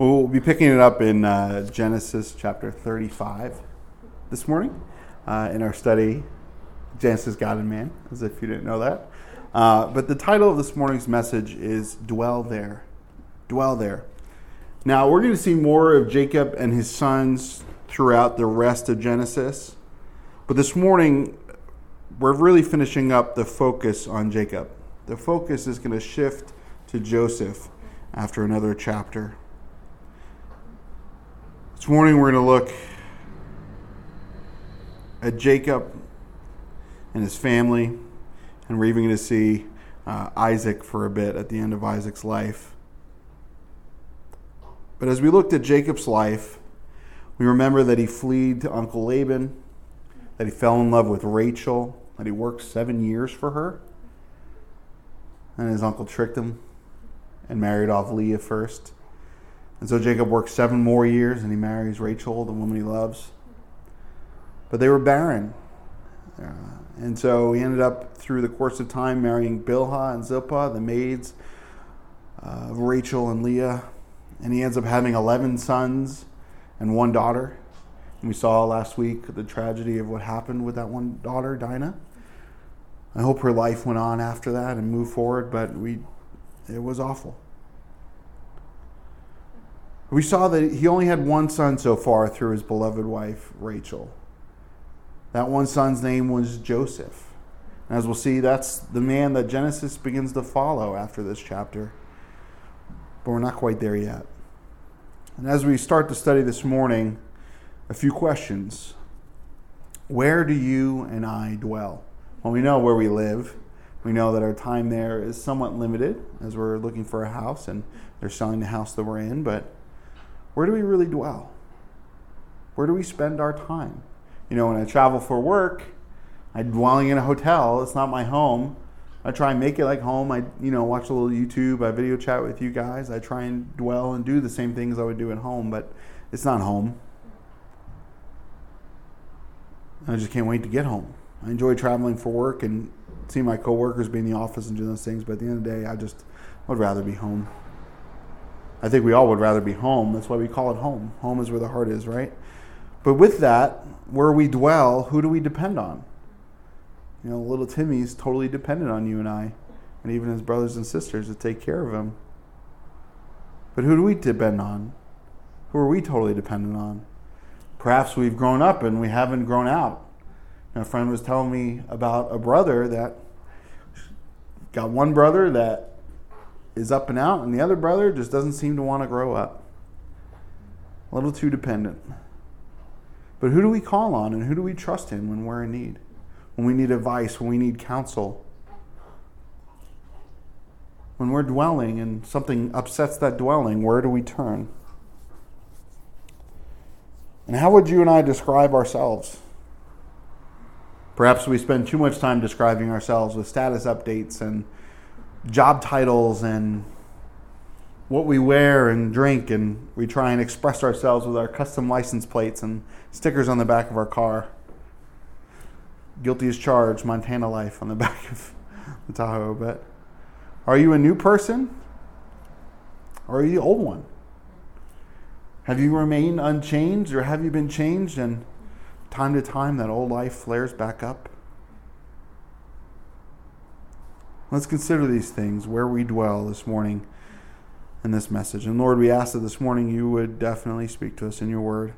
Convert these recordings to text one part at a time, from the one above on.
We'll be picking it up in uh, Genesis chapter 35 this morning uh, in our study, Genesis, God and Man, as if you didn't know that. Uh, but the title of this morning's message is Dwell There. Dwell There. Now, we're going to see more of Jacob and his sons throughout the rest of Genesis. But this morning, we're really finishing up the focus on Jacob. The focus is going to shift to Joseph after another chapter. This morning we're going to look at Jacob and his family, and we're even going to see uh, Isaac for a bit at the end of Isaac's life. But as we looked at Jacob's life, we remember that he fled to Uncle Laban, that he fell in love with Rachel, that he worked seven years for her, and his uncle tricked him and married off Leah first. And so Jacob works seven more years and he marries Rachel, the woman he loves. But they were barren. Uh, and so he ended up, through the course of time, marrying Bilhah and Zilpah, the maids uh, of Rachel and Leah. And he ends up having 11 sons and one daughter. And we saw last week the tragedy of what happened with that one daughter, Dinah. I hope her life went on after that and moved forward, but we, it was awful. We saw that he only had one son so far through his beloved wife, Rachel. That one son's name was Joseph. And as we'll see, that's the man that Genesis begins to follow after this chapter. But we're not quite there yet. And as we start to study this morning, a few questions. Where do you and I dwell? Well, we know where we live. We know that our time there is somewhat limited as we're looking for a house and they're selling the house that we're in, but where do we really dwell? Where do we spend our time? You know, when I travel for work, I'm dwelling in a hotel. It's not my home. I try and make it like home. I, you know, watch a little YouTube. I video chat with you guys. I try and dwell and do the same things I would do at home, but it's not home. I just can't wait to get home. I enjoy traveling for work and seeing my coworkers be in the office and do those things, but at the end of the day, I just would rather be home. I think we all would rather be home. That's why we call it home. Home is where the heart is, right? But with that, where we dwell, who do we depend on? You know, little Timmy's totally dependent on you and I, and even his brothers and sisters to take care of him. But who do we depend on? Who are we totally dependent on? Perhaps we've grown up and we haven't grown out. a friend was telling me about a brother that got one brother that is up and out, and the other brother just doesn't seem to want to grow up. A little too dependent. But who do we call on and who do we trust in when we're in need? When we need advice, when we need counsel? When we're dwelling and something upsets that dwelling, where do we turn? And how would you and I describe ourselves? Perhaps we spend too much time describing ourselves with status updates and job titles and what we wear and drink, and we try and express ourselves with our custom license plates and stickers on the back of our car. Guilty as charged, Montana life on the back of the Tahoe. But are you a new person? Or are you the old one? Have you remained unchanged or have you been changed? And time to time, that old life flares back up. Let's consider these things where we dwell this morning in this message. And Lord, we ask that this morning you would definitely speak to us in your word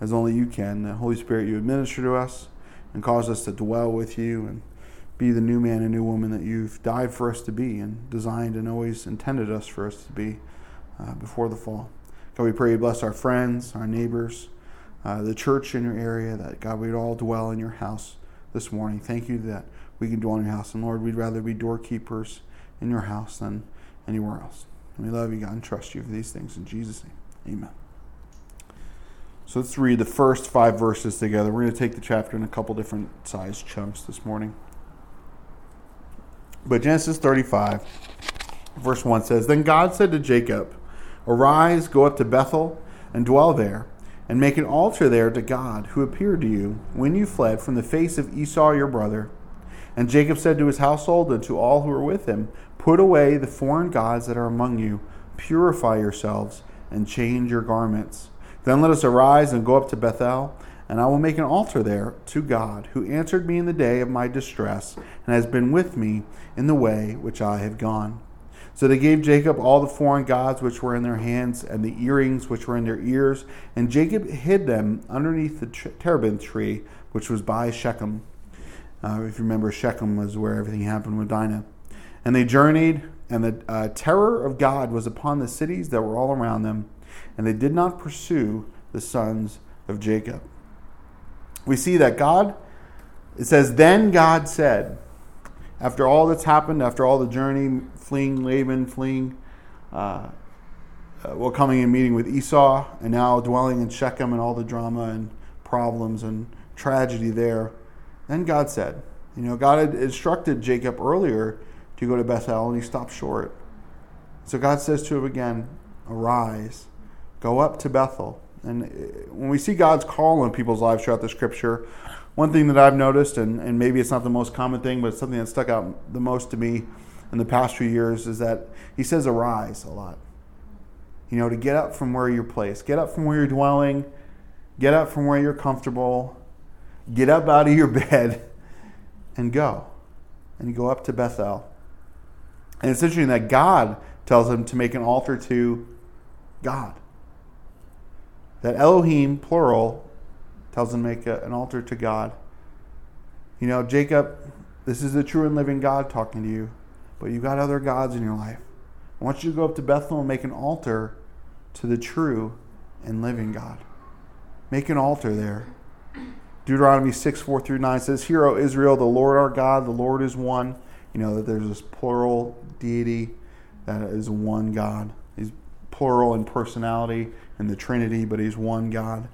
as only you can. The Holy Spirit, you administer to us and cause us to dwell with you and be the new man and new woman that you've died for us to be and designed and always intended us for us to be uh, before the fall. God, we pray you bless our friends, our neighbors, uh, the church in your area, that God, we'd all dwell in your house this morning. Thank you that we can dwell in your house. And Lord, we'd rather be doorkeepers in your house than anywhere else. And we love you, God, and trust you for these things. In Jesus' name, amen. So let's read the first five verses together. We're going to take the chapter in a couple different size chunks this morning. But Genesis 35, verse 1 says Then God said to Jacob, Arise, go up to Bethel, and dwell there, and make an altar there to God, who appeared to you when you fled from the face of Esau your brother. And Jacob said to his household and to all who were with him, Put away the foreign gods that are among you, purify yourselves, and change your garments. Then let us arise and go up to Bethel, and I will make an altar there to God, who answered me in the day of my distress, and has been with me in the way which I have gone. So they gave Jacob all the foreign gods which were in their hands, and the earrings which were in their ears, and Jacob hid them underneath the terebinth tree which was by Shechem. Uh, if you remember, Shechem was where everything happened with Dinah. And they journeyed, and the uh, terror of God was upon the cities that were all around them, and they did not pursue the sons of Jacob. We see that God, it says, then God said, after all that's happened, after all the journey, fleeing Laban, fleeing, uh, uh, well, coming and meeting with Esau, and now dwelling in Shechem and all the drama and problems and tragedy there. Then God said, you know, God had instructed Jacob earlier to go to Bethel, and he stopped short. So God says to him again, Arise, go up to Bethel. And uh, when we see God's call in people's lives throughout the scripture, one thing that I've noticed, and, and maybe it's not the most common thing, but something that stuck out the most to me in the past few years, is that he says arise a lot. You know, to get up from where you're placed, get up from where you're dwelling, get up from where you're comfortable, get up out of your bed and go. And you go up to Bethel. And it's interesting that God tells him to make an altar to God. That Elohim, plural, tells him to make a, an altar to God. You know, Jacob, this is the true and living God talking to you, but you've got other gods in your life. I want you to go up to Bethel and make an altar to the true and living God. Make an altar there. Deuteronomy 6, 4 through 9 says, Hear, O Israel, the Lord our God, the Lord is one. You know, that there's this plural deity that is one God. He's plural in personality in the Trinity, but he's one God.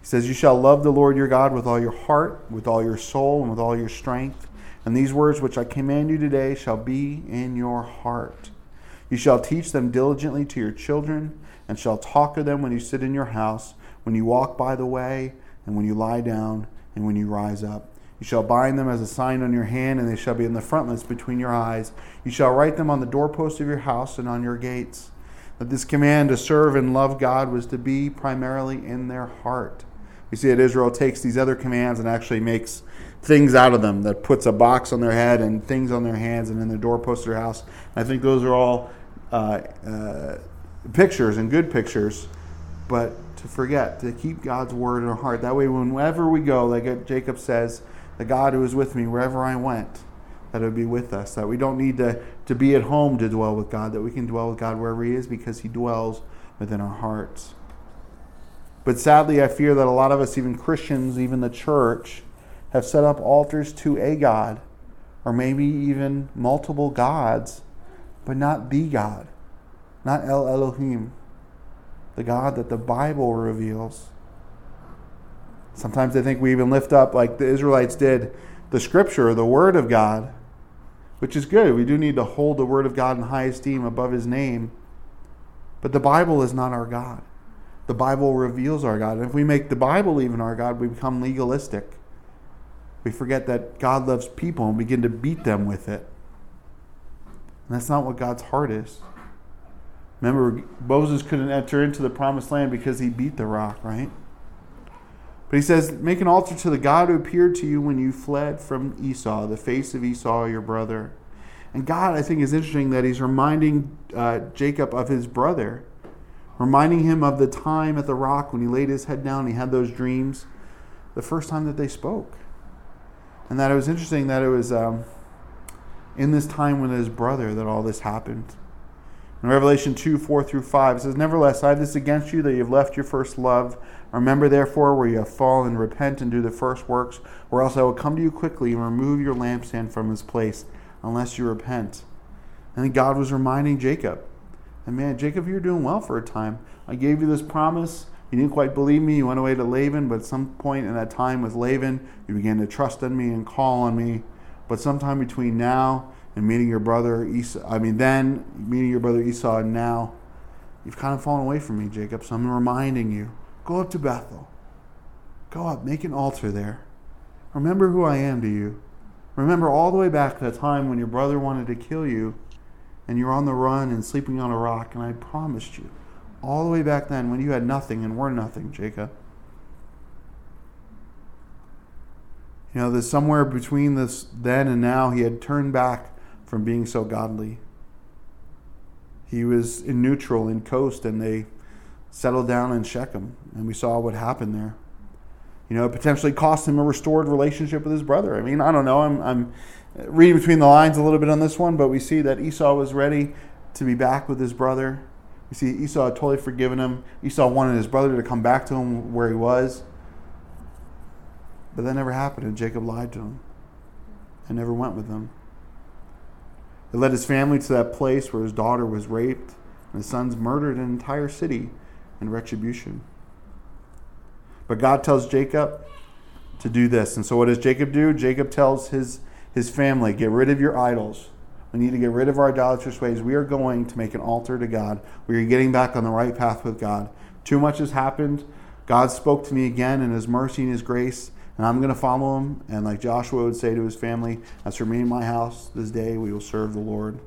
He says, You shall love the Lord your God with all your heart, with all your soul, and with all your strength. And these words which I command you today shall be in your heart. You shall teach them diligently to your children, and shall talk of them when you sit in your house, when you walk by the way and when you lie down, and when you rise up. You shall bind them as a sign on your hand, and they shall be in the frontlets between your eyes. You shall write them on the doorposts of your house and on your gates. That this command to serve and love God was to be primarily in their heart. You see that Israel takes these other commands and actually makes things out of them, that puts a box on their head and things on their hands and in the doorpost of their house. I think those are all uh, uh, pictures and good pictures, but to forget, to keep God's word in our heart. That way, whenever we go, like Jacob says, the God who is with me wherever I went, that it would be with us. That we don't need to, to be at home to dwell with God, that we can dwell with God wherever He is because He dwells within our hearts. But sadly, I fear that a lot of us, even Christians, even the church, have set up altars to a God, or maybe even multiple gods, but not the God, not El Elohim the God that the Bible reveals. Sometimes I think we even lift up, like the Israelites did, the scripture, the word of God, which is good. We do need to hold the word of God in high esteem above his name. But the Bible is not our God. The Bible reveals our God. And if we make the Bible even our God, we become legalistic. We forget that God loves people and begin to beat them with it. And that's not what God's heart is. Remember, Moses couldn't enter into the promised land because he beat the rock, right? But he says, Make an altar to the God who appeared to you when you fled from Esau, the face of Esau, your brother. And God, I think, is interesting that he's reminding uh, Jacob of his brother, reminding him of the time at the rock when he laid his head down, he had those dreams, the first time that they spoke. And that it was interesting that it was um, in this time with his brother that all this happened. In Revelation 2 4 through 5, it says, Nevertheless, I have this against you that you have left your first love. Remember, therefore, where you have fallen, repent and do the first works, or else I will come to you quickly and remove your lampstand from its place, unless you repent. And God was reminding Jacob, and man, Jacob, you're doing well for a time. I gave you this promise. You didn't quite believe me. You went away to Laban, but at some point in that time with Laban, you began to trust in me and call on me. But sometime between now and meeting your brother Esau, I mean, then meeting your brother Esau, and now you've kind of fallen away from me, Jacob. So I'm reminding you go up to Bethel. Go up, make an altar there. Remember who I am to you. Remember all the way back to that time when your brother wanted to kill you and you're on the run and sleeping on a rock, and I promised you All the way back then when you had nothing and were nothing, Jacob. You know, there's somewhere between this then and now, he had turned back from being so godly. He was in neutral in coast, and they settled down in Shechem, and we saw what happened there. You know, it potentially cost him a restored relationship with his brother. I mean, I don't know. I'm, I'm reading between the lines a little bit on this one, but we see that Esau was ready to be back with his brother. We see Esau had totally forgiven him. Esau wanted his brother to come back to him where he was. But that never happened, and Jacob lied to him and never went with them. It led his family to that place where his daughter was raped and his sons murdered an entire city in retribution. But God tells Jacob to do this. And so what does Jacob do? Jacob tells his, his family, get rid of your idols. We need to get rid of our idolatrous ways. We are going to make an altar to God. We are getting back on the right path with God. Too much has happened. God spoke to me again in his mercy and his grace and I'm going to follow him. And like Joshua would say to his family, as for me and my house this day, we will serve the Lord. And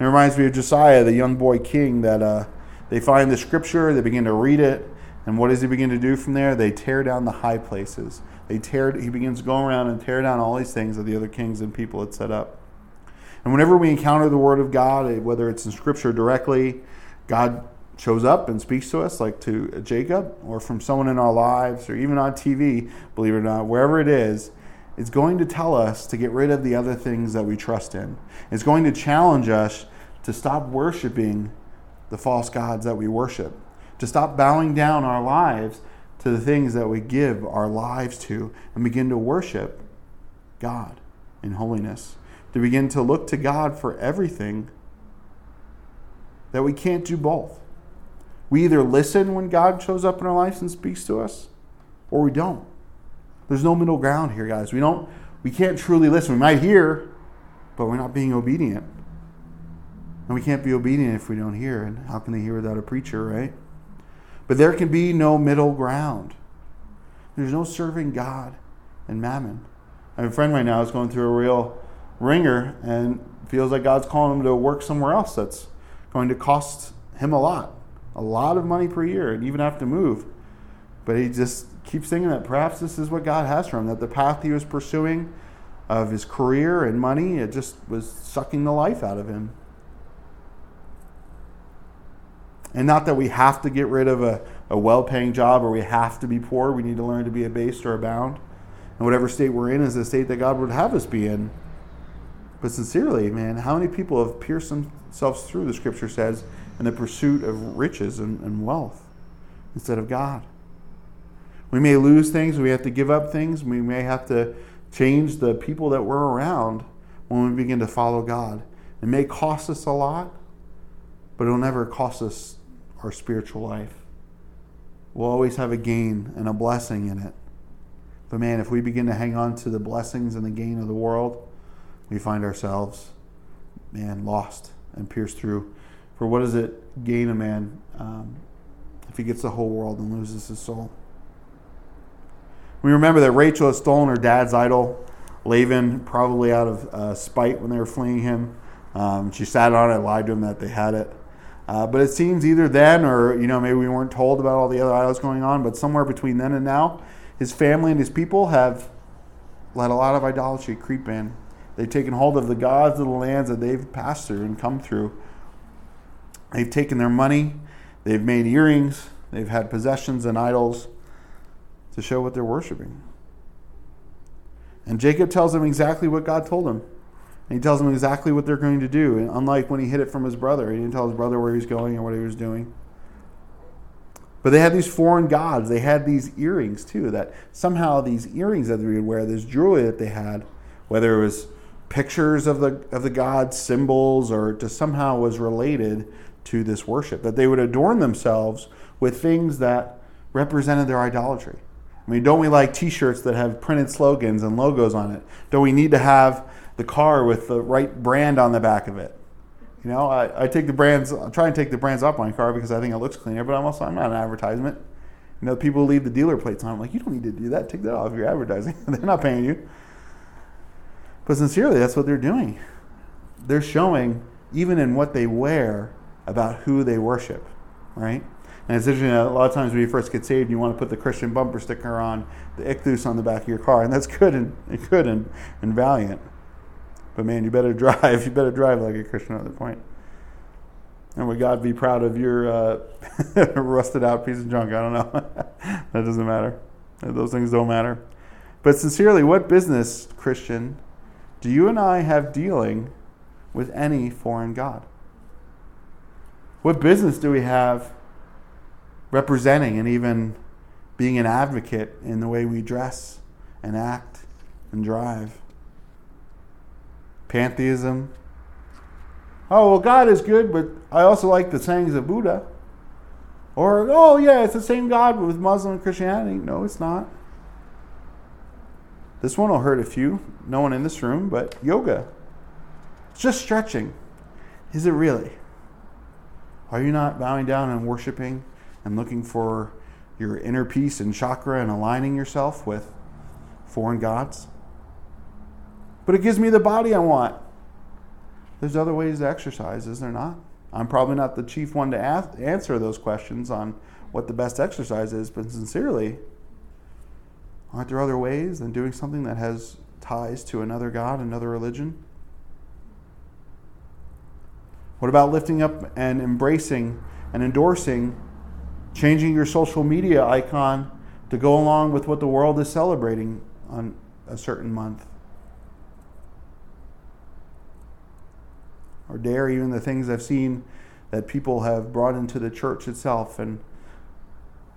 it reminds me of Josiah, the young boy king, that uh, they find the scripture, they begin to read it, and what does he begin to do from there? They tear down the high places. They tear. He begins going around and tear down all these things that the other kings and people had set up. And whenever we encounter the Word of God, whether it's in Scripture directly, God shows up and speaks to us, like to Jacob, or from someone in our lives, or even on TV, believe it or not, wherever it is, it's going to tell us to get rid of the other things that we trust in. It's going to challenge us to stop worshiping the false gods that we worship, to stop bowing down our lives to the things that we give our lives to, and begin to worship God in holiness, to begin to look to God for everything, that we can't do both. We either listen when God shows up in our lives and speaks to us, or we don't. There's no middle ground here, guys. We don't we can't truly listen. We might hear, but we're not being obedient. And we can't be obedient if we don't hear. And how can they hear without a preacher, right? But there can be no middle ground. There's no serving God and mammon. I have a friend right now is going through a real wringer and feels like God's calling him to work somewhere else that's going to cost him a lot a lot of money per year and even have to move. But he just keeps thinking that perhaps this is what God has for him, that the path he was pursuing of his career and money, it just was sucking the life out of him. And not that we have to get rid of a, a well paying job or we have to be poor. We need to learn to be abased or abound. And whatever state we're in is the state that God would have us be in. But sincerely, man, how many people have pierced themselves through, the scripture says, in the pursuit of riches and, and wealth instead of God. We may lose things, we have to give up things, we may have to change the people that we're around when we begin to follow God. It may cost us a lot, but it'll never cost us our spiritual life. We'll always have a gain and a blessing in it. But man, if we begin to hang on to the blessings and the gain of the world, we find ourselves, man, lost and pierced through for what does it gain a man um, if he gets the whole world and loses his soul? We remember that Rachel had stolen her dad's idol, Laban, probably out of uh, spite when they were fleeing him. Um, she sat on it, lied to him that they had it. Uh, but it seems either then or, you know, maybe we weren't told about all the other idols going on, but somewhere between then and now, his family and his people have let a lot of idolatry creep in. They've taken hold of the gods of the lands that they've passed through and come through They've taken their money, they've made earrings, they've had possessions and idols to show what they're worshiping. And Jacob tells them exactly what God told him. And he tells them exactly what they're going to do. And unlike when he hid it from his brother, he didn't tell his brother where he was going or what he was doing. But they had these foreign gods. They had these earrings too. That somehow these earrings that they would wear, this jewelry that they had, whether it was pictures of the of the gods, symbols, or to somehow was related to this worship, that they would adorn themselves with things that represented their idolatry. I mean, don't we like t shirts that have printed slogans and logos on it? Don't we need to have the car with the right brand on the back of it? You know, I, I take the brands, I try and take the brands off my car because I think it looks cleaner, but I'm also, I'm not an advertisement. You know, people leave the dealer plates on. I'm like, you don't need to do that. Take that off. You're advertising. they're not paying you. But sincerely, that's what they're doing. They're showing, even in what they wear, about who they worship. right? And it's interesting a lot of times when you first get saved, you want to put the Christian bumper sticker on, the ichthus on the back of your car, and that's good and good and, and valiant. But man, you better drive. You better drive like a Christian at that point. And would God be proud of your uh, rusted out piece of junk? I don't know. that doesn't matter. Those things don't matter. But sincerely, what business, Christian, do you and I have dealing with any foreign God? What business do we have representing and even being an advocate in the way we dress and act and drive? Pantheism. Oh, well, God is good, but I also like the sayings of Buddha. Or, oh, yeah, it's the same God with Muslim and Christianity. No, it's not. This one will hurt a few, no one in this room, but yoga. It's just stretching. Is it really? Are you not bowing down and worshiping and looking for your inner peace and chakra and aligning yourself with foreign gods? But it gives me the body I want. There's other ways to exercise, is there not? I'm probably not the chief one to ask, answer those questions on what the best exercise is, but sincerely, aren't there other ways than doing something that has ties to another God, another religion? What about lifting up and embracing and endorsing, changing your social media icon to go along with what the world is celebrating on a certain month? or dare even the things I've seen that people have brought into the church itself and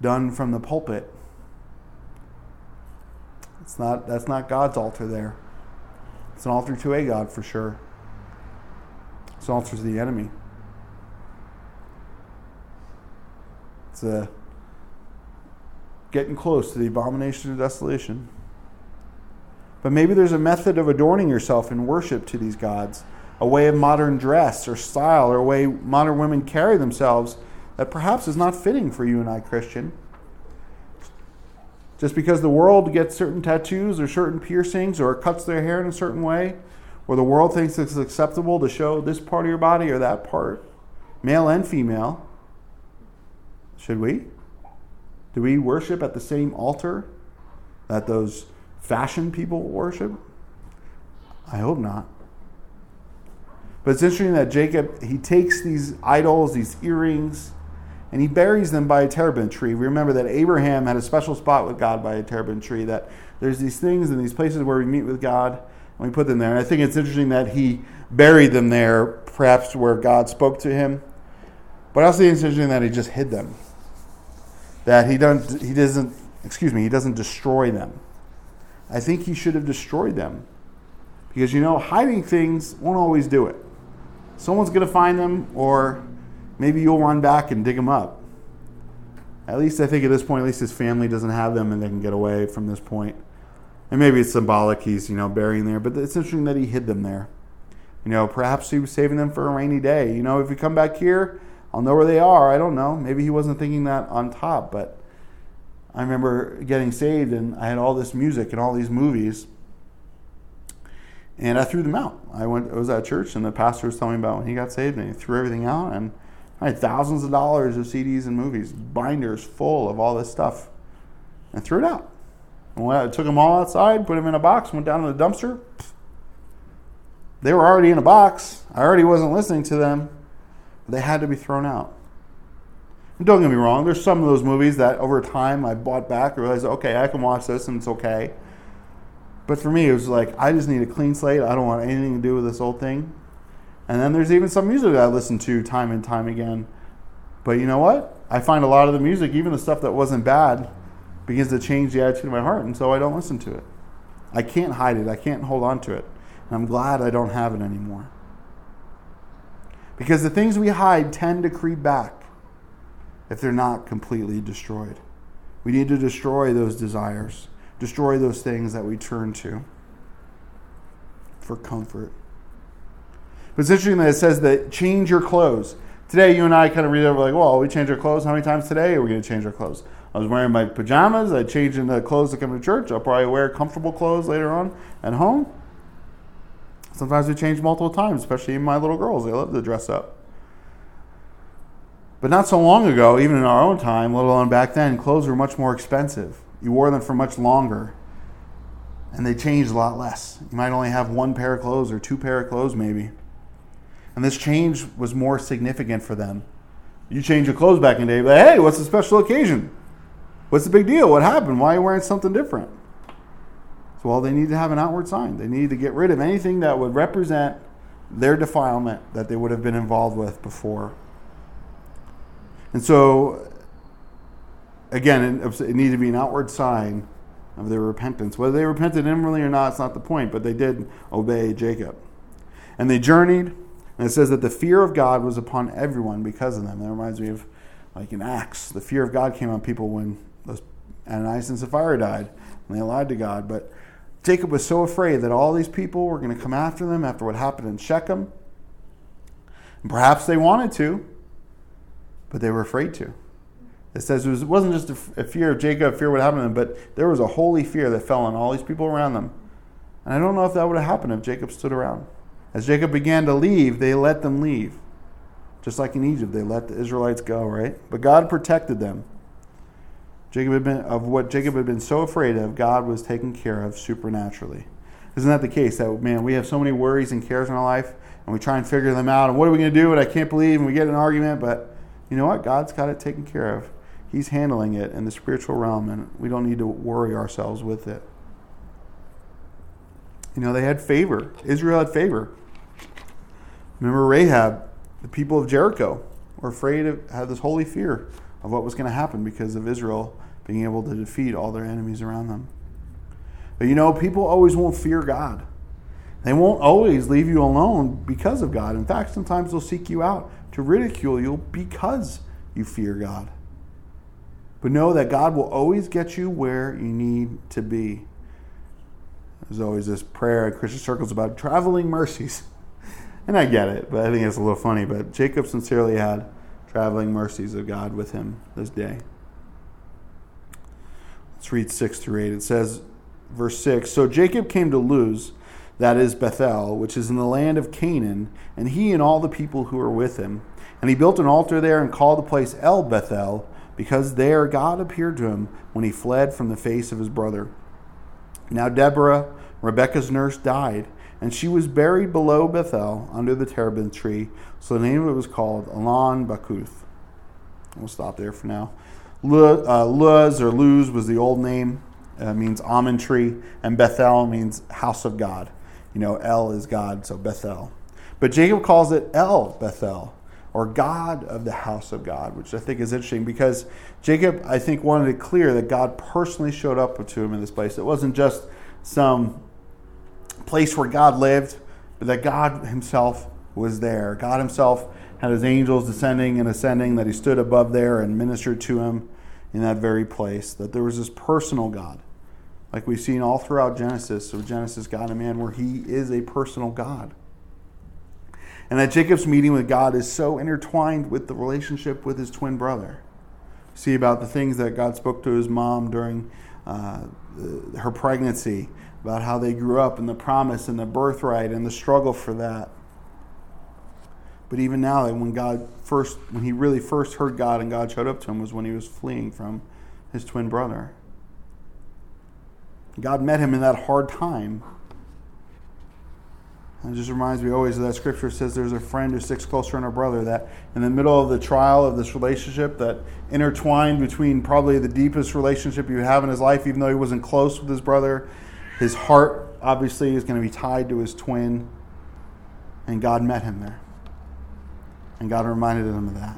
done from the pulpit. It's not that's not God's altar there. It's an altar to a God for sure. It's altar to the enemy. It's a getting close to the abomination of desolation. But maybe there's a method of adorning yourself in worship to these gods a way of modern dress or style or a way modern women carry themselves that perhaps is not fitting for you and I, Christian. Just because the world gets certain tattoos or certain piercings or cuts their hair in a certain way, or the world thinks it's acceptable to show this part of your body or that part, male and female, should we? Do we worship at the same altar that those fashion people worship? I hope not. But it's interesting that Jacob, he takes these idols, these earrings, and he buries them by a terebinth tree. We remember that Abraham had a special spot with God by a terebinth tree, that there's these things and these places where we meet with God, and we put them there. And I think it's interesting that he buried them there, perhaps where God spoke to him. But I also think it's interesting that he just hid them. That he doesn't, he doesn't, excuse me, he doesn't destroy them. I think he should have destroyed them. Because you know, hiding things won't always do it someone's going to find them, or maybe you'll run back and dig them up. At least I think at this point, at least his family doesn't have them and they can get away from this point. And maybe it's symbolic he's, you know, burying there, but it's interesting that he hid them there. You know, perhaps he was saving them for a rainy day. You know, if we come back here, I'll know where they are. I don't know. Maybe he wasn't thinking that on top, but I remember getting saved and I had all this music and all these movies and I threw them out. I went, I was at church, and the pastor was telling me about when he got saved, and he threw everything out, and I had thousands of dollars of CDs and movies, binders full of all this stuff, and threw it out. And I took them all outside, put them in a box, went down to the dumpster. They were already in a box. I already wasn't listening to them. They had to be thrown out. And don't get me wrong, there's some of those movies that over time I bought back, realized, okay, I can watch this and it's okay. But for me, it was like I just need a clean slate. I don't want anything to do with this old thing. And then there's even some music that I listen to time and time again. But you know what? I find a lot of the music, even the stuff that wasn't bad, begins to change the attitude of my heart, and so I don't listen to it. I can't hide it. I can't hold on to it. And I'm glad I don't have it anymore. Because the things we hide tend to creep back if they're not completely destroyed. We need to destroy those desires destroy those things that we turn to for comfort. But it's interesting that it says that change your clothes. Today, you and I kind of read over like, well, we change our clothes. How many times today are we going to change our clothes? I was wearing my pajamas. I changed into clothes to come to church. I'll probably wear comfortable clothes later on at home. Sometimes we change multiple times, especially my little girls. They love to dress up. But not so long ago, even in our own time, let alone back then, clothes were much more expensive. You wore them for much longer. And they changed a lot less. You might only have one pair of clothes or two pair of clothes, maybe. And this change was more significant for them. You change your clothes back in the day, but hey, what's a special occasion? What's the big deal? What happened? Why are you wearing something different? So, well, they need to have an outward sign. They need to get rid of anything that would represent their defilement that they would have been involved with before. And so, again, it, needed to be an outward sign of their repentance. Whether they repented inwardly or not, it's not the point, but they did obey Jacob. And they journeyed, and it says that the fear of God was upon everyone because of them. That reminds me of, like in Acts, the fear of God came on people when Ananias and Sapphira died, and they lied to God. But Jacob was so afraid that all these people were going to come after them after what happened in Shechem. And perhaps they wanted to, but they were afraid to. It says it, was, not just a, fear of Jacob, fear what happened to them, but there was a holy fear that fell on all these people around them. And I don't know if that would have happened if Jacob stood around. As Jacob began to leave, they let them leave. Just like in Egypt, they let the Israelites go, right? But God protected them. Jacob had been of what Jacob had been so afraid of, God was taken care of supernaturally. Isn't that the case? That man, we have so many worries and cares in our life, and we try and figure them out. And what are we going to do? And I can't believe, and we get an argument. But you know what? God's got it taken care of. He's handling it in the spiritual realm, and we don't need to worry ourselves with it. You know, they had favor. Israel had favor. Remember Rahab, the people of Jericho were afraid of, had this holy fear of what was going to happen because of Israel being able to defeat all their enemies around them. But you know, people always won't fear God. They won't always leave you alone because of God. In fact, sometimes they'll seek you out to ridicule you because you fear God. But know that God will always get you where you need to be. There's always this prayer in Christian circles about traveling mercies. And I get it, but I think it's a little funny. But Jacob sincerely had traveling mercies of God with him this day. Let's read 6 through 8. It says, verse 6 So Jacob came to Luz, that is Bethel, which is in the land of Canaan, and he and all the people who were with him. And he built an altar there and called the place El Bethel because there God appeared to him when he fled from the face of his brother. Now Deborah, Rebekah's nurse, died, and she was buried below Bethel under the terebinth tree. So the name of it was called Allon Bachuth. We'll stop there for now. Uh, Luz or Luz was the old name, uh, means almond tree, and Bethel means house of God. You know, El is God, so Bethel. But Jacob calls it El Bethel or God of the house of God, which I think is interesting because Jacob, I think, wanted it clear that God personally showed up to him in this place. It wasn't just some place where God lived, but that God himself was there. God himself had his angels descending and ascending, that he stood above there and ministered to him in that very place, that there was this personal God. Like we've seen all throughout Genesis, so Genesis, God and man, where he is a personal God. And that Jacob's meeting with God is so intertwined with the relationship with his twin brother. See about the things that God spoke to his mom during uh, her pregnancy, about how they grew up and the promise and the birthright and the struggle for that. But even now, when God first, when he really first heard God and God showed up to him, was when he was fleeing from his twin brother. God met him in that hard time it just reminds me always of that scripture says there's a friend who sticks closer than a brother. That in the middle of the trial of this relationship, that intertwined between probably the deepest relationship you have in his life, even though he wasn't close with his brother, his heart obviously is going to be tied to his twin. And God met him there. And God reminded him of that.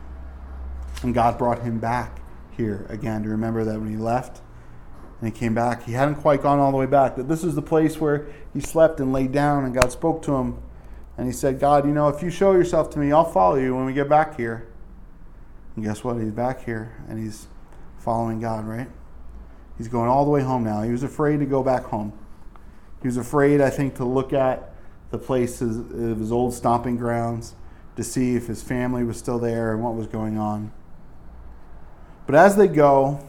And God brought him back here again to remember that when he left, and he came back. He hadn't quite gone all the way back. That this is the place where he slept and laid down, and God spoke to him. And he said, God, you know, if you show yourself to me, I'll follow you when we get back here. And guess what? He's back here, and he's following God, right? He's going all the way home now. He was afraid to go back home. He was afraid, I think, to look at the places of his old stomping grounds to see if his family was still there and what was going on. But as they go,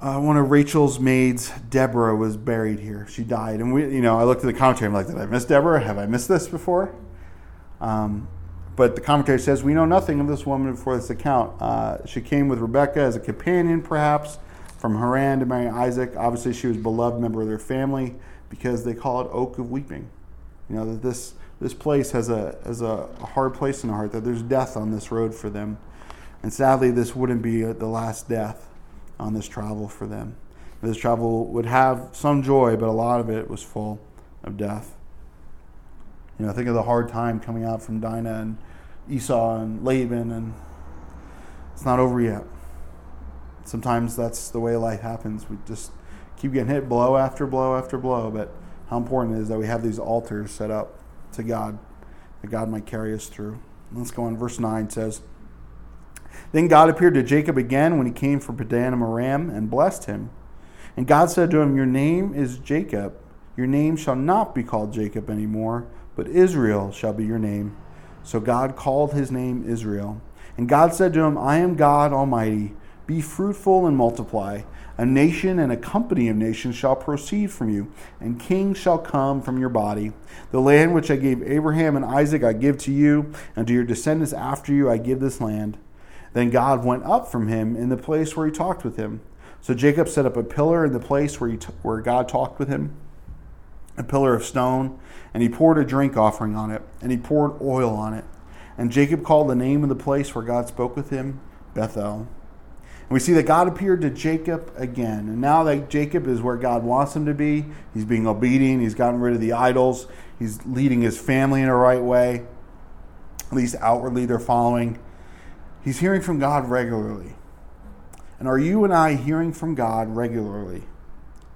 uh, one of Rachel's maids, Deborah, was buried here. She died, and we, you know, I looked at the commentary. I'm like, did I miss Deborah? Have I missed this before? Um, but the commentary says we know nothing of this woman before this account. Uh, she came with Rebecca as a companion, perhaps, from Haran to marry Isaac. Obviously, she was a beloved member of their family because they call it Oak of Weeping. You know that this this place has a has a hard place in the heart. That there's death on this road for them, and sadly, this wouldn't be uh, the last death on this travel for them. This travel would have some joy, but a lot of it was full of death. You know, think of the hard time coming out from Dinah and Esau and Laban, and it's not over yet. Sometimes that's the way life happens. We just keep getting hit blow after blow after blow, but how important it is that we have these altars set up to God, that God might carry us through. Let's go on. Verse 9 says, Then God appeared to Jacob again when he came from Padan Aram and blessed him. And God said to him, Your name is Jacob. Your name shall not be called Jacob anymore, but Israel shall be your name. So God called his name Israel. And God said to him, I am God Almighty. Be fruitful and multiply. A nation and a company of nations shall proceed from you, and kings shall come from your body. The land which I gave Abraham and Isaac I give to you, and to your descendants after you I give this land. Then God went up from him in the place where he talked with him. So Jacob set up a pillar in the place where, he t- where God talked with him, a pillar of stone, and he poured a drink offering on it, and he poured oil on it. And Jacob called the name of the place where God spoke with him Bethel. We see that God appeared to Jacob again. And now that Jacob is where God wants him to be, he's being obedient, he's gotten rid of the idols, he's leading his family in a right way. At least outwardly, they're following. He's hearing from God regularly. And are you and I hearing from God regularly?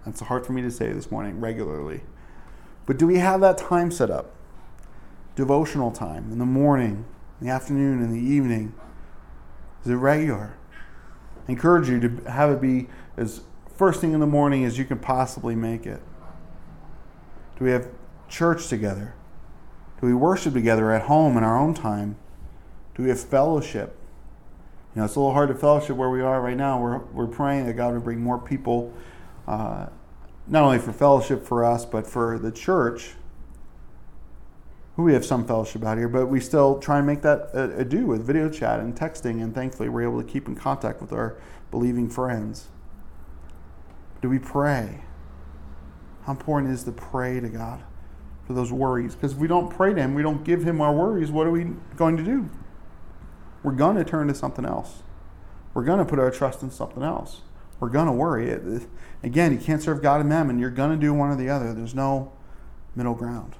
That's hard for me to say this morning, regularly. But do we have that time set up? Devotional time in the morning, in the afternoon, in the evening. Is it regular? Encourage you to have it be as first thing in the morning as you can possibly make it. Do we have church together? Do we worship together at home in our own time? Do we have fellowship? You know, it's a little hard to fellowship where we are right now. We're, we're praying that God would bring more people, uh, not only for fellowship for us, but for the church. We have some fellowship out here, but we still try and make that a, a do with video chat and texting, and thankfully we're able to keep in contact with our believing friends. Do we pray? How important is to pray to God for those worries? Because if we don't pray to Him, we don't give Him our worries, what are we going to do? we're going to turn to something else. We're going to put our trust in something else. We're going to worry. Again, you can't serve God and mammon. You're going to do one or the other. There's no middle ground.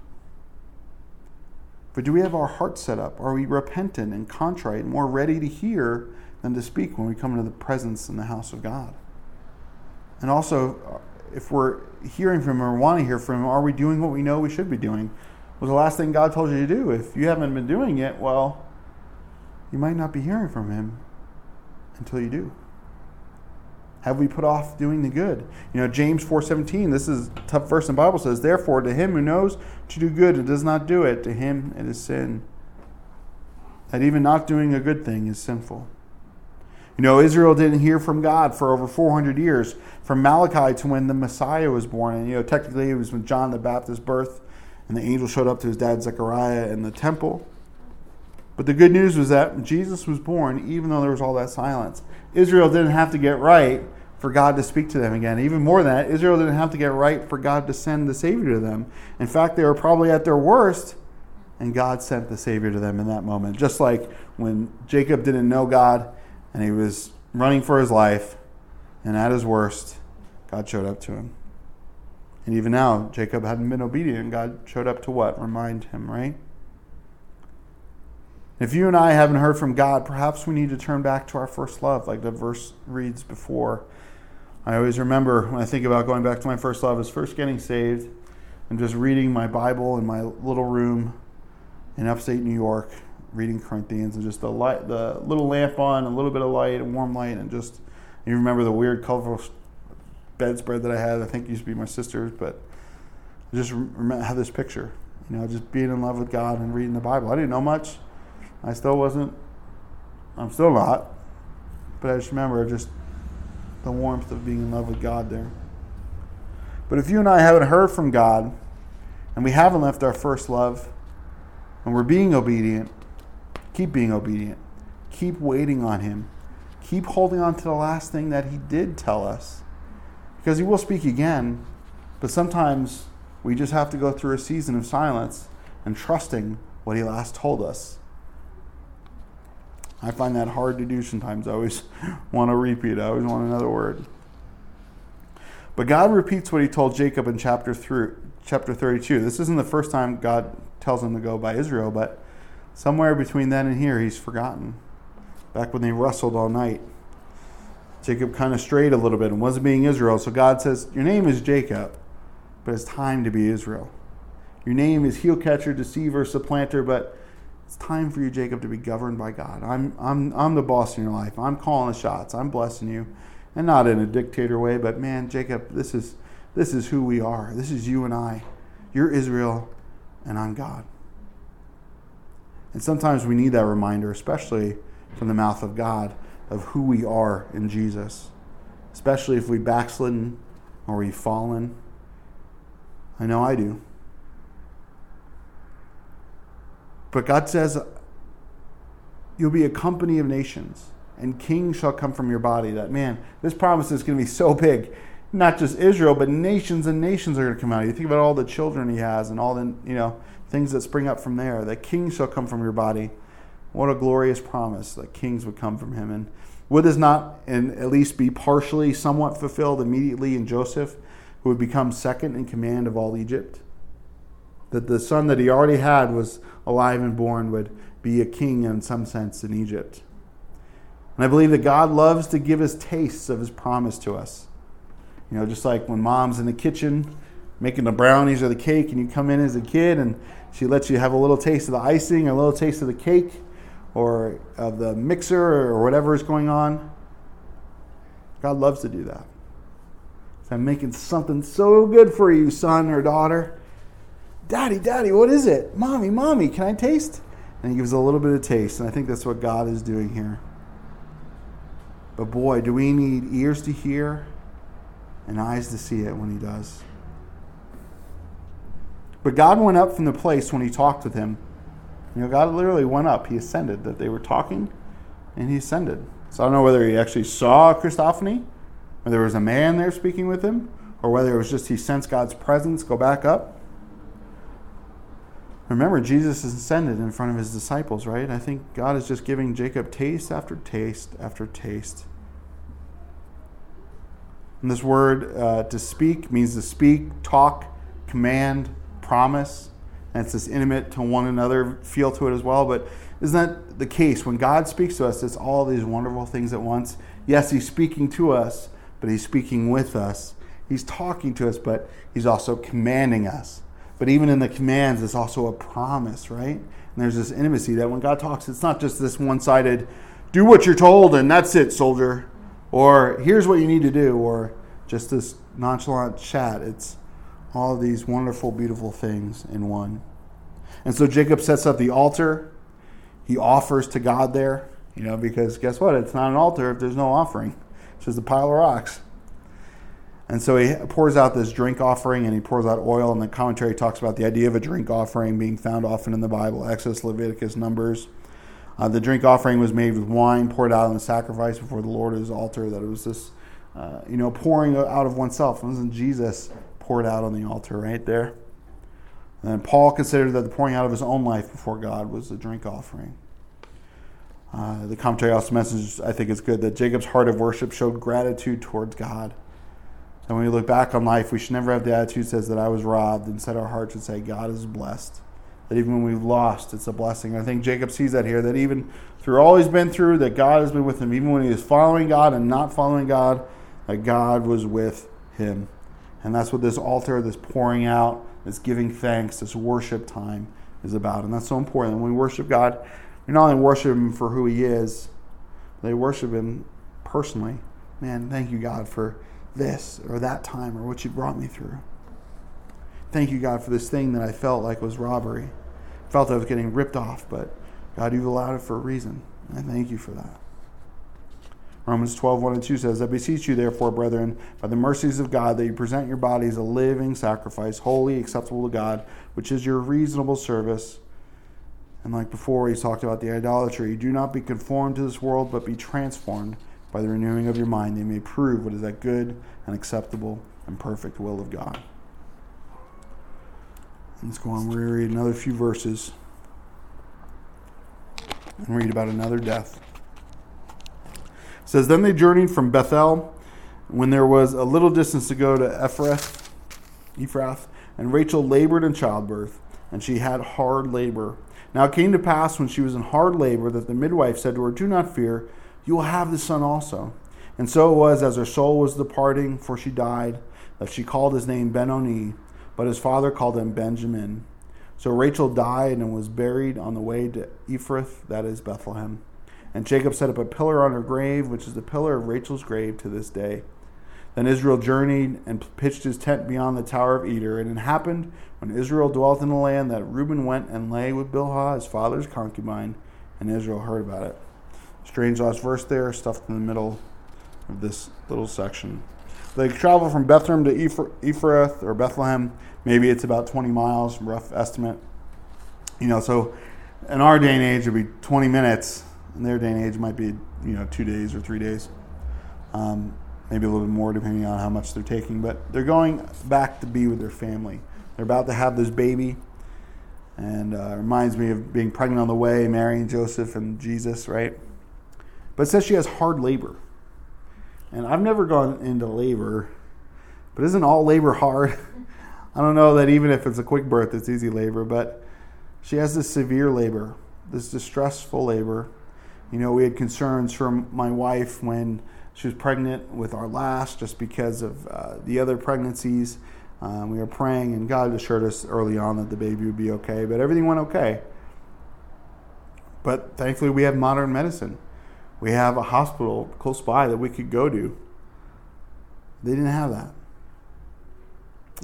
But do we have our hearts set up? Are we repentant and contrite, and more ready to hear than to speak when we come into the presence in the house of God? And also, if we're hearing from Him or want to hear from Him, are we doing what we know we should be doing? Was the last thing God told you to do? If you haven't been doing it, well, you might not be hearing from him until you do. Have we put off doing the good? You know, James 4:17, this is tough verse in the Bible says, "Therefore to him who knows to do good and does not do it, to him it is sin." That even not doing a good thing is sinful. You know, Israel didn't hear from God for over 400 years, from Malachi to when the Messiah was born. And, you know, technically it was when John the Baptist's birth, and the angel showed up to his dad Zechariah in the temple. But the good news was that Jesus was born, even though there was all that silence. Israel didn't have to get right for God to speak to them again. Even more than that, Israel didn't have to get right for God to send the Savior to them. In fact, they were probably at their worst, and God sent the Savior to them in that moment. Just like when Jacob didn't know God and he was running for his life, and at his worst, God showed up to him. And even now, Jacob hadn't been obedient. God showed up to what? Remind him, right? If you and I haven't heard from God, perhaps we need to turn back to our first love, like the verse reads before. I always remember when I think about going back to my first love, is first getting saved and just reading my Bible in my little room in upstate New York, reading Corinthians, and just the light, the little lamp on, a little bit of light, a warm light, and just you remember the weird colorful bedspread that I had. I think used to be my sister's, but I just remember, have this picture, you know, just being in love with God and reading the Bible. I didn't know much. I still wasn't, I'm still not, but I just remember just the warmth of being in love with God there. But if you and I haven't heard from God, and we haven't left our first love, and we're being obedient, Keep being obedient. Keep waiting on Him. Keep holding on to the last thing that He did tell us. Because He will speak again, but sometimes we just have to go through a season of silence and trusting what He last told us. I find that hard to do sometimes. I always want to repeat, I always want another word. But God repeats what He told Jacob in chapter, three, chapter 32. This isn't the first time God tells him to go by Israel, but somewhere between then and here, He's forgotten. Back when they wrestled all night. Jacob kind of strayed a little bit and wasn't being Israel. So God says, Your name is Jacob, but it's time to be Israel. Your name is heel catcher, deceiver, supplanter, but it's time for you, Jacob, to be governed by God. I'm, I'm, I'm the boss in your life. I'm calling the shots. I'm blessing you. And not in a dictator way, but man, Jacob, this is, this is who we are. This is you and I. You're Israel, and I'm God. And sometimes we need that reminder, especially from the mouth of God, of who we are in Jesus, especially if we've backslidden or we've fallen. I know I do. But God says, You'll be a company of nations, and kings shall come from your body. That man, this promise is going to be so big. Not just Israel, but nations and nations are going to come out. You think about all the children he has and all the you know things that spring up from there. That kings shall come from your body. What a glorious promise that kings would come from him. And would this not and at least be partially somewhat fulfilled immediately in Joseph, who would become second in command of all Egypt? That the son that he already had was alive and born would be a king in some sense in Egypt. And I believe that God loves to give us tastes of his promise to us. You know, just like when mom's in the kitchen making the brownies or the cake, and you come in as a kid and she lets you have a little taste of the icing or a little taste of the cake or of the mixer or whatever is going on. God loves to do that. I'm making something so good for you, son or daughter. Daddy, Daddy, what is it? Mommy, Mommy, can I taste? And he gives a little bit of taste. And I think that's what God is doing here. But boy, do we need ears to hear and eyes to see it when he does. But God went up from the place when he talked with him. You know, God literally went up. He ascended. That they were talking, and he ascended. So I don't know whether he actually saw Christophany, or there was a man there speaking with him, or whether it was just he sensed God's presence go back up. Remember, Jesus is ascended in front of his disciples, right? I think God is just giving Jacob taste after taste after taste. And this word uh, to speak means to speak, talk, command, promise. And it's this intimate to one another feel to it as well. But isn't that the case? When God speaks to us, it's all these wonderful things at once. Yes, He's speaking to us, but He's speaking with us. He's talking to us, but He's also commanding us. But even in the commands, it's also a promise, right? And there's this intimacy that when God talks, it's not just this one sided, do what you're told and that's it, soldier. Or here's what you need to do. Or just this nonchalant chat. It's all these wonderful, beautiful things in one. And so Jacob sets up the altar. He offers to God there, you know, because guess what? It's not an altar if there's no offering. It's just a pile of rocks. And so he pours out this drink offering and he pours out oil. And the commentary talks about the idea of a drink offering being found often in the Bible Exodus, Leviticus, Numbers. Uh, the drink offering was made with wine poured out on the sacrifice before the Lord at his altar. That it was this, uh, you know, pouring out of oneself. It wasn't Jesus poured out on the altar right there. And Paul considered that the pouring out of his own life before God was the drink offering. Uh, the commentary also mentions, I think it's good, that Jacob's heart of worship showed gratitude towards God. And when we look back on life, we should never have the attitude that says that I was robbed. Instead, our heart should say, God is blessed. That even when we've lost, it's a blessing. I think Jacob sees that here, that even through all he's been through, that God has been with him. Even when he was following God and not following God, that God was with him. And that's what this altar, this pouring out, this giving thanks, this worship time is about. And that's so important. When we worship God, we not only worship him for who he is, they worship him personally. Man, thank you, God, for this or that time or what you brought me through. Thank you, God, for this thing that I felt like was robbery. Felt I was getting ripped off, but God, you've allowed it for a reason. I thank you for that. Romans 12, 1 and 2 says, I beseech you, therefore, brethren, by the mercies of God, that you present your bodies a living sacrifice, holy, acceptable to God, which is your reasonable service. And like before, he talked about the idolatry. Do not be conformed to this world, but be transformed by the renewing of your mind. They may prove what is that good and acceptable and perfect will of God. Let's go on. We're going to read another few verses and read about another death. It says, Then they journeyed from Bethel when there was a little distance to go to Ephrath, Ephrath, and Rachel labored in childbirth, and she had hard labor. Now it came to pass when she was in hard labor that the midwife said to her, Do not fear, you will have the son also. And so it was as her soul was departing, for she died, that she called his name Benoni, but his father called him Benjamin. So Rachel died and was buried on the way to Ephrath, that is Bethlehem. And Jacob set up a pillar on her grave, which is the pillar of Rachel's grave to this day. Then Israel journeyed and pitched his tent beyond the Tower of Eder. And it happened when Israel dwelt in the land that Reuben went and lay with Bilhah, his father's concubine, and Israel heard about it. Strange last verse there, stuffed in the middle of this little section. They travel from Bethlehem to Ephrath or Bethlehem. Maybe it's about 20 miles, rough estimate. You know, so in our day and age, it'd be 20 minutes. In their day and age, might be you know two days or three days. Um, maybe a little bit more depending on how much they're taking. But they're going back to be with their family. They're about to have this baby, and uh, reminds me of being pregnant on the way, marrying Joseph and Jesus, right? But it says she has hard labor. And I've never gone into labor, but isn't all labor hard? I don't know that even if it's a quick birth, it's easy labor, but she has this severe labor, this distressful labor. You know, we had concerns from my wife when she was pregnant with our last just because of uh, the other pregnancies. Um, we were praying, and God assured us early on that the baby would be okay, but everything went okay. But thankfully, we have modern medicine. We have a hospital close by that we could go to. They didn't have that.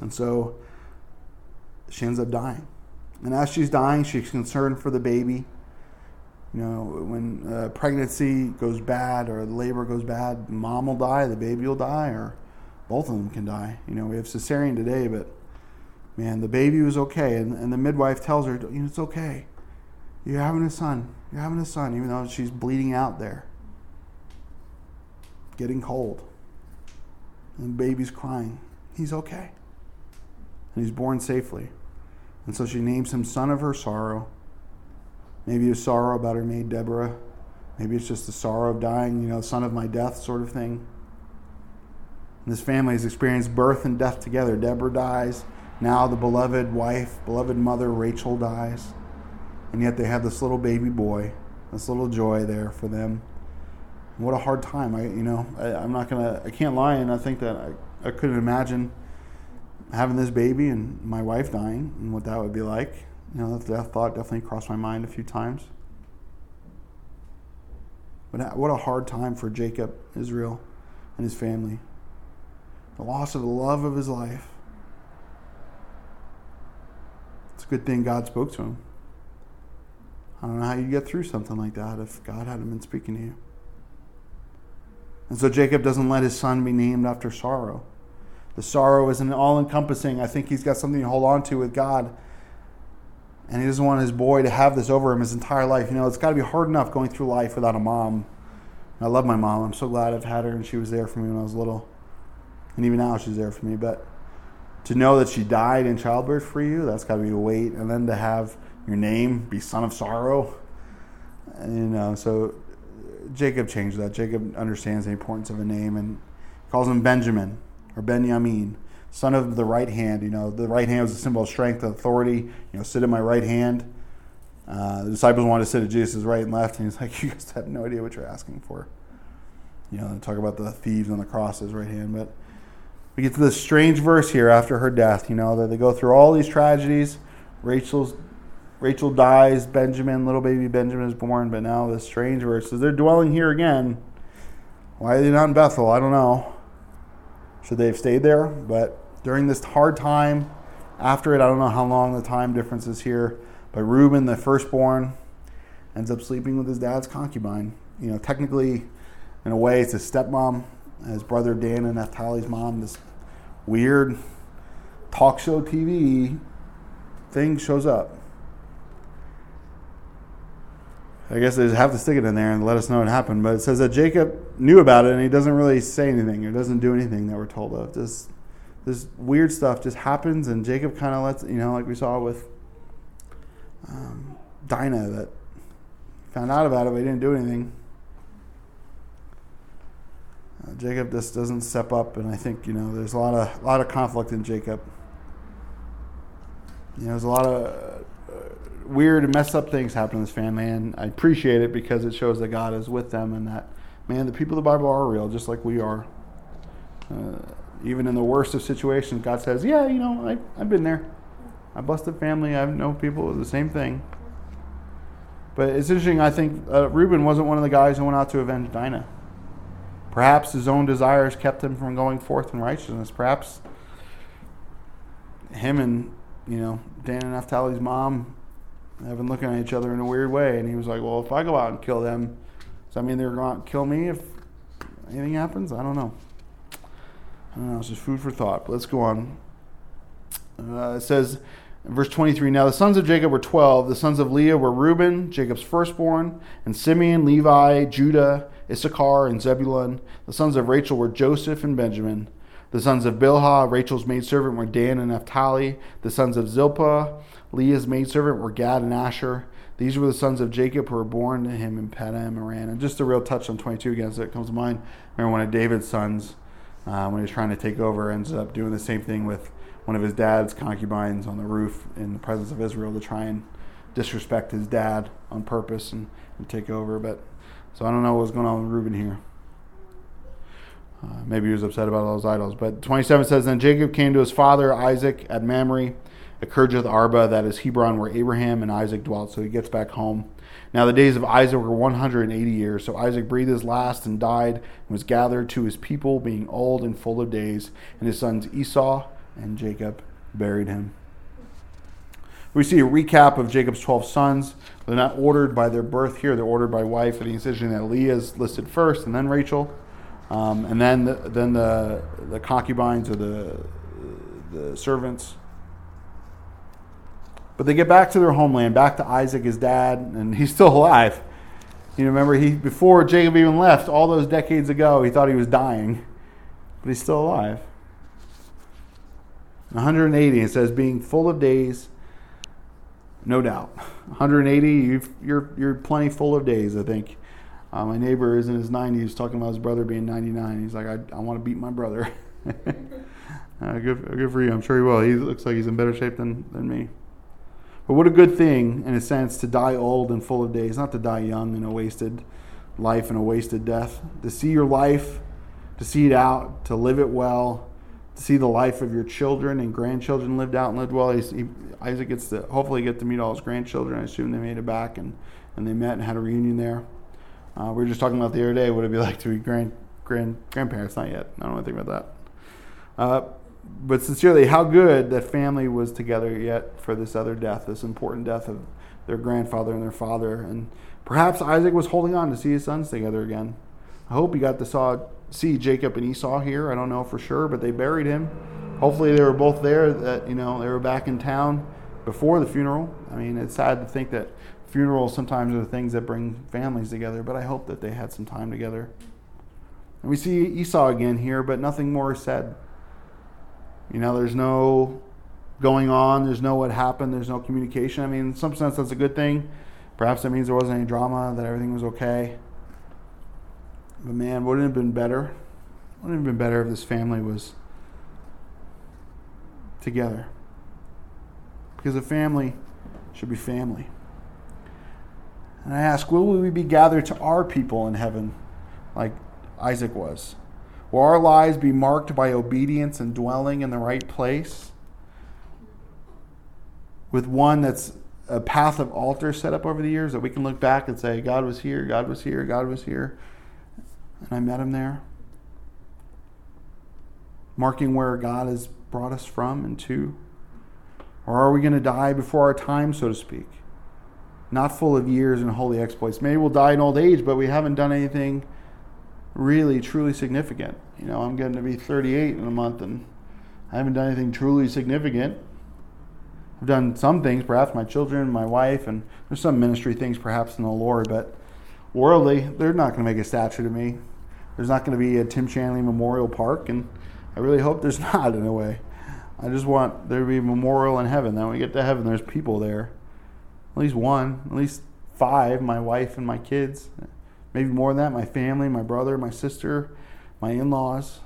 And so she ends up dying. And as she's dying, she's concerned for the baby. You know, when uh, pregnancy goes bad or labor goes bad, mom will die, the baby will die, or both of them can die. You know, we have cesarean today, but man, the baby was okay. And, and the midwife tells her, you know, it's okay. You're having a son. You're having a son, even though she's bleeding out there, getting cold. And the baby's crying. He's okay. And he's born safely. And so she names him Son of Her Sorrow Maybe a sorrow about her maid Deborah. Maybe it's just the sorrow of dying, you know, son of my death sort of thing. And this family has experienced birth and death together. Deborah dies. Now the beloved wife, beloved mother, Rachel, dies. And yet they have this little baby boy, this little joy there for them. What a hard time. I, you know, I, am not to, I can't lie and I think that I, I couldn't imagine having this baby and my wife dying and what that would be like. You know, that thought definitely crossed my mind a few times. But what a hard time for Jacob, Israel, and his family. The loss of the love of his life. It's a good thing God spoke to him. I don't know how you get through something like that if God hadn't been speaking to you. And so Jacob doesn't let his son be named after sorrow. The sorrow is an all encompassing, I think he's got something to hold on to with God and he doesn't want his boy to have this over him his entire life. You know, it's got to be hard enough going through life without a mom. I love my mom. I'm so glad I've had her, and she was there for me when I was little, and even now she's there for me. But to know that she died in childbirth for you, that's got to be a weight. And then to have your name be son of sorrow, and, you know. So Jacob changed that. Jacob understands the importance of a name and calls him Benjamin or Benjamin son of the right hand. You know, the right hand was a symbol of strength and authority. You know, sit at my right hand. Uh, the disciples wanted to sit at Jesus' right and left, and he's like, "You guys have no idea what you're asking for." You know, talk about the thieves on the crosses, right hand, but we get to this strange verse here after her death. You know that they go through all these tragedies. Rachel's Rachel dies. Benjamin, little baby Benjamin, is born. But now this strange verse says they're dwelling here again. Why are they not in Bethel? I don't know. Should they have stayed there? But during this hard time. After it, I don't know how long the time difference is here, but Reuben, the firstborn, ends up sleeping with his dad's concubine. You know, technically, in a way, it's his stepmom, his brother Dan and Naphtali's mom. This weird talk show TV thing shows up. I guess they just have to stick it in there and let us know what happened. But it says that Jacob knew about it and he doesn't really say anything or doesn't do anything that we're told of. Just this weird stuff just happens, and Jacob kind of lets you know, like we saw with um, Dinah, that found out about it, but he didn't do anything. Uh, Jacob just doesn't step up, and I think you know there's a lot of a lot of conflict in Jacob. You know, there's a lot of weird and messed up things happen in this family, and I appreciate it because it shows that God is with them and that, man, the people of the Bible are real, just like we are. Uh, even in the worst of situations, God says, Yeah, you know, I, I've been there. I busted family. I know people the same thing. But it's interesting, I think uh, Reuben wasn't one of the guys who went out to avenge Dinah. Perhaps his own desires kept him from going forth in righteousness. Perhaps him and, you know, Dan and Naphtali's mom have been looking at each other in a weird way. And he was like, well, if I go out and kill them, does that mean they're going to kill me if anything happens? I don't know. I don't know. It's just food for thought. But let's go on. Uh, it says, verse 23 Now the sons of Jacob were 12. The sons of Leah were Reuben, Jacob's firstborn, and Simeon, Levi, Judah, Issachar, and Zebulun. The sons of Rachel were Joseph and Benjamin. The sons of Bilhah, Rachel's maidservant, were Dan and Naphtali. The sons of Zilpah, Leah's maidservant were Gad and Asher. These were the sons of Jacob who were born to him in Padan Aram. And just a real touch on 22 again, so it comes to mind. Remember one of David's sons, uh, when he was trying to take over, ends up doing the same thing with one of his dad's concubines on the roof in the presence of Israel to try and disrespect his dad on purpose and, and take over. But so I don't know what's going on with Reuben here. Uh, maybe he was upset about all those idols. But 27 says, Then Jacob came to his father Isaac at Mamre at Kirjath Arba, that is Hebron, where Abraham and Isaac dwelt. So he gets back home. Now the days of Isaac were 180 years. So Isaac breathed his last and died, and was gathered to his people, being old and full of days. And his sons Esau and Jacob buried him. We see a recap of Jacob's 12 sons. They're not ordered by their birth here, they're ordered by wife. And he's interesting that Leah is listed first, and then Rachel. Um, and then the, then the, the concubines or the, the servants but they get back to their homeland, back to Isaac, his dad, and he's still alive. You remember he before Jacob even left all those decades ago, he thought he was dying, but he's still alive. 180, it says, being full of days, no doubt. 180, you you're, you're plenty full of days, I think. Uh, my neighbor is in his 90s talking about his brother being 99. He's like, I, I want to beat my brother. uh, good, good for you. I'm sure he will. He looks like he's in better shape than, than me. But what a good thing, in a sense, to die old and full of days, not to die young and a wasted life and a wasted death. To see your life, to see it out, to live it well, to see the life of your children and grandchildren lived out and lived well. He, Isaac gets to hopefully get to meet all his grandchildren. I assume they made it back and, and they met and had a reunion there. Uh, we were just talking about the other day what it'd be like to be grand, grand grandparents. Not yet. I don't want to think about that. Uh, but sincerely, how good that family was together yet for this other death, this important death of their grandfather and their father. And perhaps Isaac was holding on to see his sons together again. I hope he got to saw, see Jacob and Esau here. I don't know for sure, but they buried him. Hopefully, they were both there. That you know, they were back in town before the funeral. I mean, it's sad to think that funerals sometimes are the things that bring families together, but I hope that they had some time together. And we see Esau again here, but nothing more is said. You know, there's no going on, there's no what happened, there's no communication. I mean, in some sense, that's a good thing. Perhaps that means there wasn't any drama, that everything was okay. But man, wouldn't it have been better? Wouldn't it have been better if this family was together? Because a family should be family. And I ask, will we be gathered to our people in heaven like Isaac was? Will our lives be marked by obedience and dwelling in the right place? With one that's a path of altar set up over the years that we can look back and say, God was here, God was here, God was here, and I met him there. Marking where God has brought us from and to. Or are we going to die before our time, so to speak? Not full of years and holy exploits. Maybe we'll die in old age, but we haven't done anything really truly significant. You know, I'm getting to be 38 in a month and I haven't done anything truly significant. I've done some things, perhaps my children, my wife, and there's some ministry things perhaps in the Lord, but worldly, they're not going to make a statue to me. There's not going to be a Tim Shanley Memorial Park, and I really hope there's not in a way. I just want there to be a memorial in heaven. That when we get to heaven, there's people there. At least one, at least five, my wife and my kids. Maybe more than that, my family, my brother, my sister, my in laws.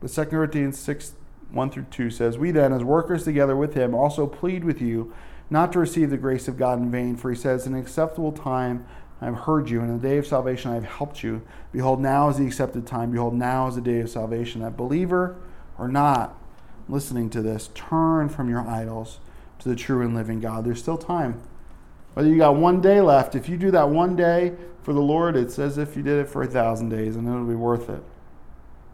But 2 Corinthians 6 1 through 2 says, We then, as workers together with him, also plead with you not to receive the grace of God in vain. For he says, In an acceptable time I have heard you, and in the day of salvation I have helped you. Behold, now is the accepted time. Behold, now is the day of salvation. That believer or not listening to this, turn from your idols to the true and living God. There's still time. Whether you got one day left, if you do that one day for the Lord, it's as if you did it for a thousand days, and it'll be worth it.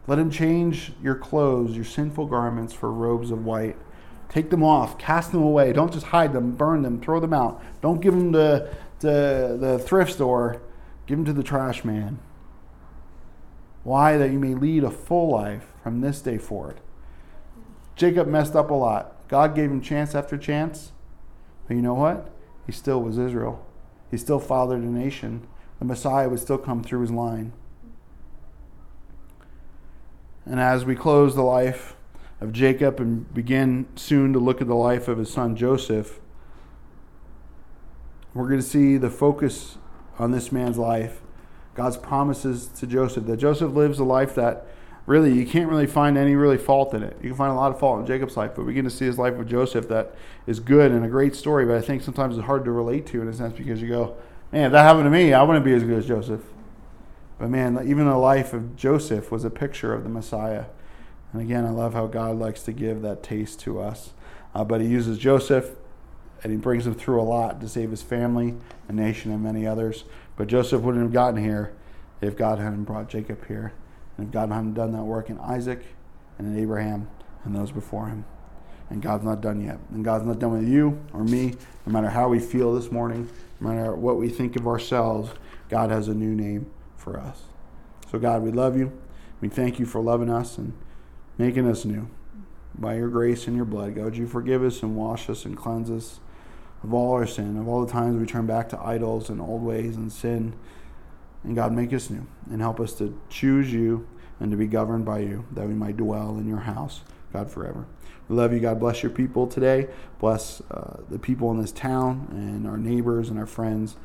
Let him change your clothes, your sinful garments, for robes of white. Take them off, cast them away. Don't just hide them, burn them, throw them out. Don't give them to, to the thrift store, give them to the trash man. Why? That you may lead a full life from this day forward. Jacob messed up a lot. God gave him chance after chance. But you know what? He still was Israel. He still fathered a nation. The Messiah would still come through his line. And as we close the life of Jacob and begin soon to look at the life of his son Joseph, we're going to see the focus on this man's life. God's promises to Joseph that Joseph lives a life that really you can't really find any really fault in it. You can find a lot of fault in Jacob's life, but we begin to see his life with Joseph that is good and a great story, but I think sometimes it's hard to relate to in a sense because you go, man, if that happened to me, I wouldn't be as good as Joseph. But man, even the life of Joseph was a picture of the Messiah. And again, I love how God likes to give that taste to us. Uh, but he uses Joseph and he brings him through a lot to save his family, a nation, and many others. But Joseph wouldn't have gotten here if God hadn't brought Jacob here. And if God hadn't done that work in Isaac and in Abraham and those before him. And God's not done yet. And God's not done with you or me, no matter how we feel this morning, no matter what we think of ourselves, God has a new name for us. So, God, we love you. We thank you for loving us and making us new. By your grace and your blood, God, you forgive us and wash us and cleanse us of all our sin, of all the times we turn back to idols and old ways and sin. And God, make us new and help us to choose you and to be governed by you, that we might dwell in your house, God, forever. We love you. God bless your people today. Bless uh, the people in this town and our neighbors and our friends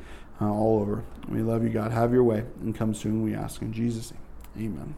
uh, all over. We love you, God. Have your way and come soon, we ask. In Jesus' name, amen.